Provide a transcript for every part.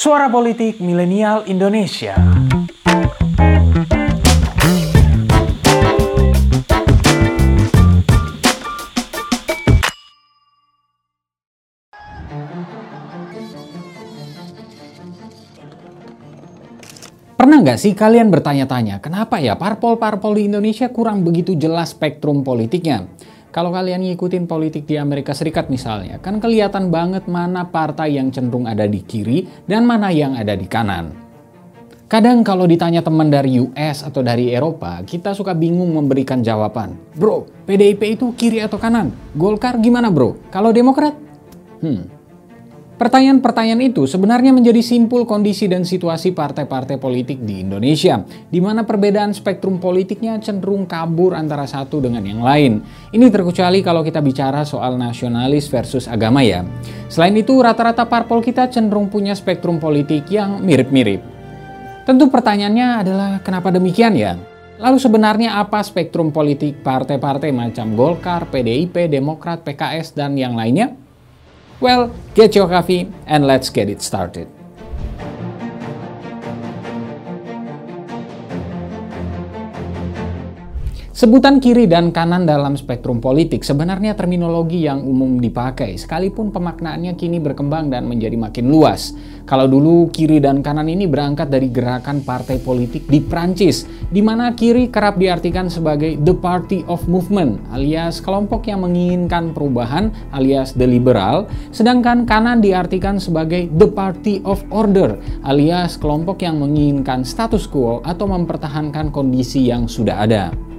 Suara Politik Milenial Indonesia. Pernah nggak sih kalian bertanya-tanya, kenapa ya parpol-parpol di Indonesia kurang begitu jelas spektrum politiknya? Kalau kalian ngikutin politik di Amerika Serikat misalnya, kan kelihatan banget mana partai yang cenderung ada di kiri dan mana yang ada di kanan. Kadang kalau ditanya teman dari US atau dari Eropa, kita suka bingung memberikan jawaban. Bro, PDIP itu kiri atau kanan? Golkar gimana bro? Kalau Demokrat? Hmm, Pertanyaan-pertanyaan itu sebenarnya menjadi simpul kondisi dan situasi partai-partai politik di Indonesia, di mana perbedaan spektrum politiknya cenderung kabur antara satu dengan yang lain. Ini terkecuali kalau kita bicara soal nasionalis versus agama ya. Selain itu, rata-rata parpol kita cenderung punya spektrum politik yang mirip-mirip. Tentu pertanyaannya adalah kenapa demikian ya? Lalu sebenarnya apa spektrum politik partai-partai macam Golkar, PDIP, Demokrat, PKS, dan yang lainnya? Well, get your coffee and let's get it started. Sebutan kiri dan kanan dalam spektrum politik sebenarnya terminologi yang umum dipakai, sekalipun pemaknaannya kini berkembang dan menjadi makin luas. Kalau dulu kiri dan kanan ini berangkat dari gerakan partai politik di Prancis, di mana kiri kerap diartikan sebagai the party of movement, alias kelompok yang menginginkan perubahan, alias the liberal, sedangkan kanan diartikan sebagai the party of order, alias kelompok yang menginginkan status quo atau mempertahankan kondisi yang sudah ada.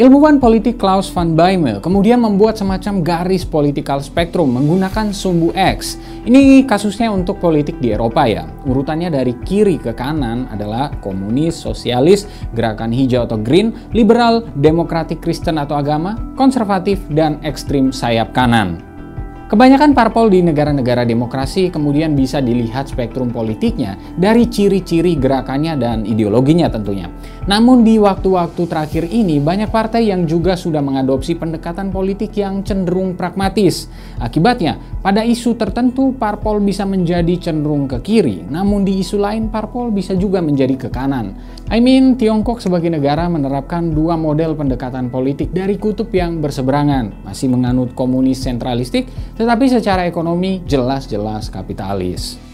Ilmuwan politik Klaus van Bijmel kemudian membuat semacam garis politikal spektrum menggunakan sumbu X. Ini kasusnya untuk politik di Eropa ya. Urutannya dari kiri ke kanan adalah komunis, sosialis, gerakan hijau atau green, liberal, demokratik Kristen atau agama, konservatif, dan ekstrim sayap kanan. Kebanyakan parpol di negara-negara demokrasi kemudian bisa dilihat spektrum politiknya dari ciri-ciri gerakannya dan ideologinya tentunya. Namun di waktu-waktu terakhir ini banyak partai yang juga sudah mengadopsi pendekatan politik yang cenderung pragmatis. Akibatnya, pada isu tertentu parpol bisa menjadi cenderung ke kiri, namun di isu lain parpol bisa juga menjadi ke kanan. I mean, Tiongkok sebagai negara menerapkan dua model pendekatan politik dari kutub yang berseberangan, masih menganut komunis sentralistik tetapi secara ekonomi jelas-jelas kapitalis.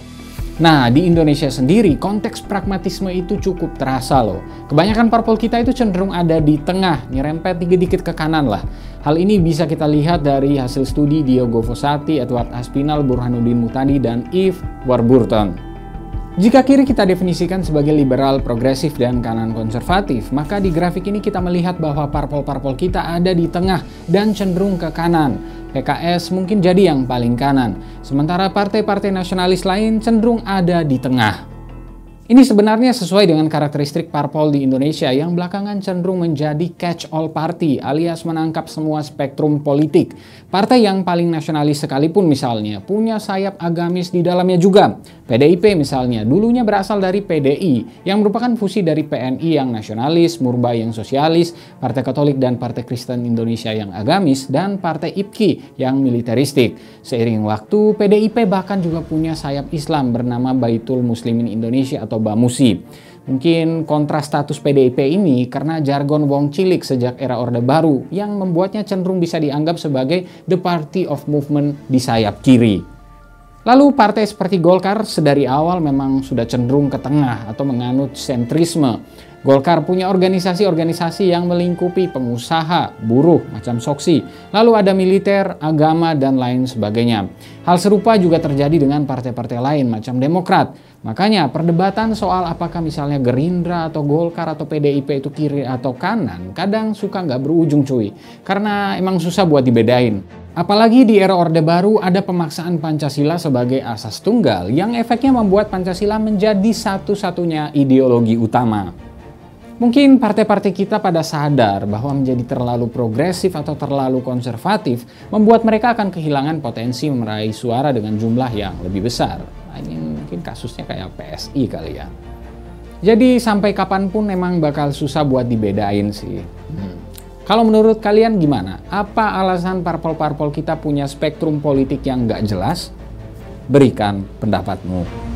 Nah, di Indonesia sendiri konteks pragmatisme itu cukup terasa loh. Kebanyakan parpol kita itu cenderung ada di tengah, nyerempet dikit-dikit ke kanan lah. Hal ini bisa kita lihat dari hasil studi Diogo Fossati, Edward Aspinal, Burhanuddin Mutadi, dan Yves Warburton. Jika kiri kita definisikan sebagai liberal, progresif, dan kanan konservatif, maka di grafik ini kita melihat bahwa parpol-parpol kita ada di tengah dan cenderung ke kanan. PKS mungkin jadi yang paling kanan, sementara partai-partai nasionalis lain cenderung ada di tengah. Ini sebenarnya sesuai dengan karakteristik parpol di Indonesia yang belakangan cenderung menjadi catch-all party alias menangkap semua spektrum politik. Partai yang paling nasionalis sekalipun misalnya punya sayap agamis di dalamnya juga. PDIP misalnya dulunya berasal dari PDI yang merupakan fusi dari PNI yang nasionalis, Murba yang sosialis, Partai Katolik dan Partai Kristen Indonesia yang agamis, dan Partai IPKI yang militeristik. Seiring waktu, PDIP bahkan juga punya sayap Islam bernama Baitul Muslimin Indonesia atau BAMUSI. Mungkin kontras status PDIP ini karena jargon Wong Cilik sejak era Orde Baru yang membuatnya cenderung bisa dianggap sebagai the party of movement di sayap kiri. Lalu partai seperti Golkar sedari awal memang sudah cenderung ke tengah atau menganut sentrisme. Golkar punya organisasi-organisasi yang melingkupi pengusaha, buruh, macam Soksi. Lalu ada militer, agama, dan lain sebagainya. Hal serupa juga terjadi dengan partai-partai lain macam Demokrat. Makanya perdebatan soal apakah misalnya Gerindra atau Golkar atau PDIP itu kiri atau kanan kadang suka nggak berujung cuy. Karena emang susah buat dibedain. Apalagi di era Orde Baru ada pemaksaan Pancasila sebagai asas tunggal yang efeknya membuat Pancasila menjadi satu-satunya ideologi utama. Mungkin partai-partai kita pada sadar bahwa menjadi terlalu progresif atau terlalu konservatif membuat mereka akan kehilangan potensi meraih suara dengan jumlah yang lebih besar. Ini mungkin kasusnya kayak PSI kali ya. Jadi sampai kapan pun memang bakal susah buat dibedain sih. Hmm. Kalau menurut kalian gimana? Apa alasan parpol-parpol kita punya spektrum politik yang nggak jelas? Berikan pendapatmu.